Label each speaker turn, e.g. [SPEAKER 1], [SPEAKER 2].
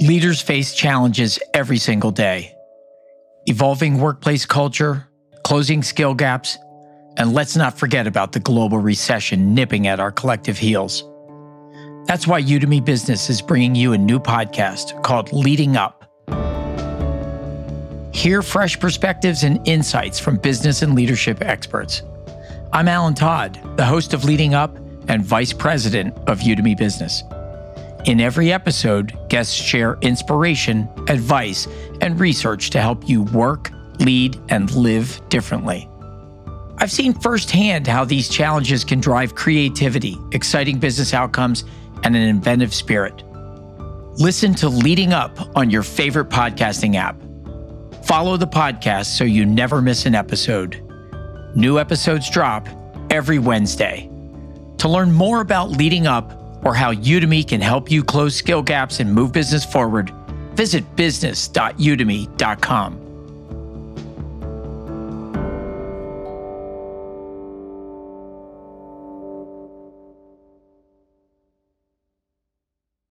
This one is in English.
[SPEAKER 1] Leaders face challenges every single day evolving workplace culture, closing skill gaps, and let's not forget about the global recession nipping at our collective heels. That's why Udemy Business is bringing you a new podcast called Leading Up. Hear fresh perspectives and insights from business and leadership experts. I'm Alan Todd, the host of Leading Up and Vice President of Udemy Business. In every episode, guests share inspiration, advice, and research to help you work, lead, and live differently. I've seen firsthand how these challenges can drive creativity, exciting business outcomes, and an inventive spirit. Listen to Leading Up on your favorite podcasting app. Follow the podcast so you never miss an episode. New episodes drop every Wednesday. To learn more about Leading Up, or how Udemy can help you close skill gaps and move business forward, visit business.udemy.com.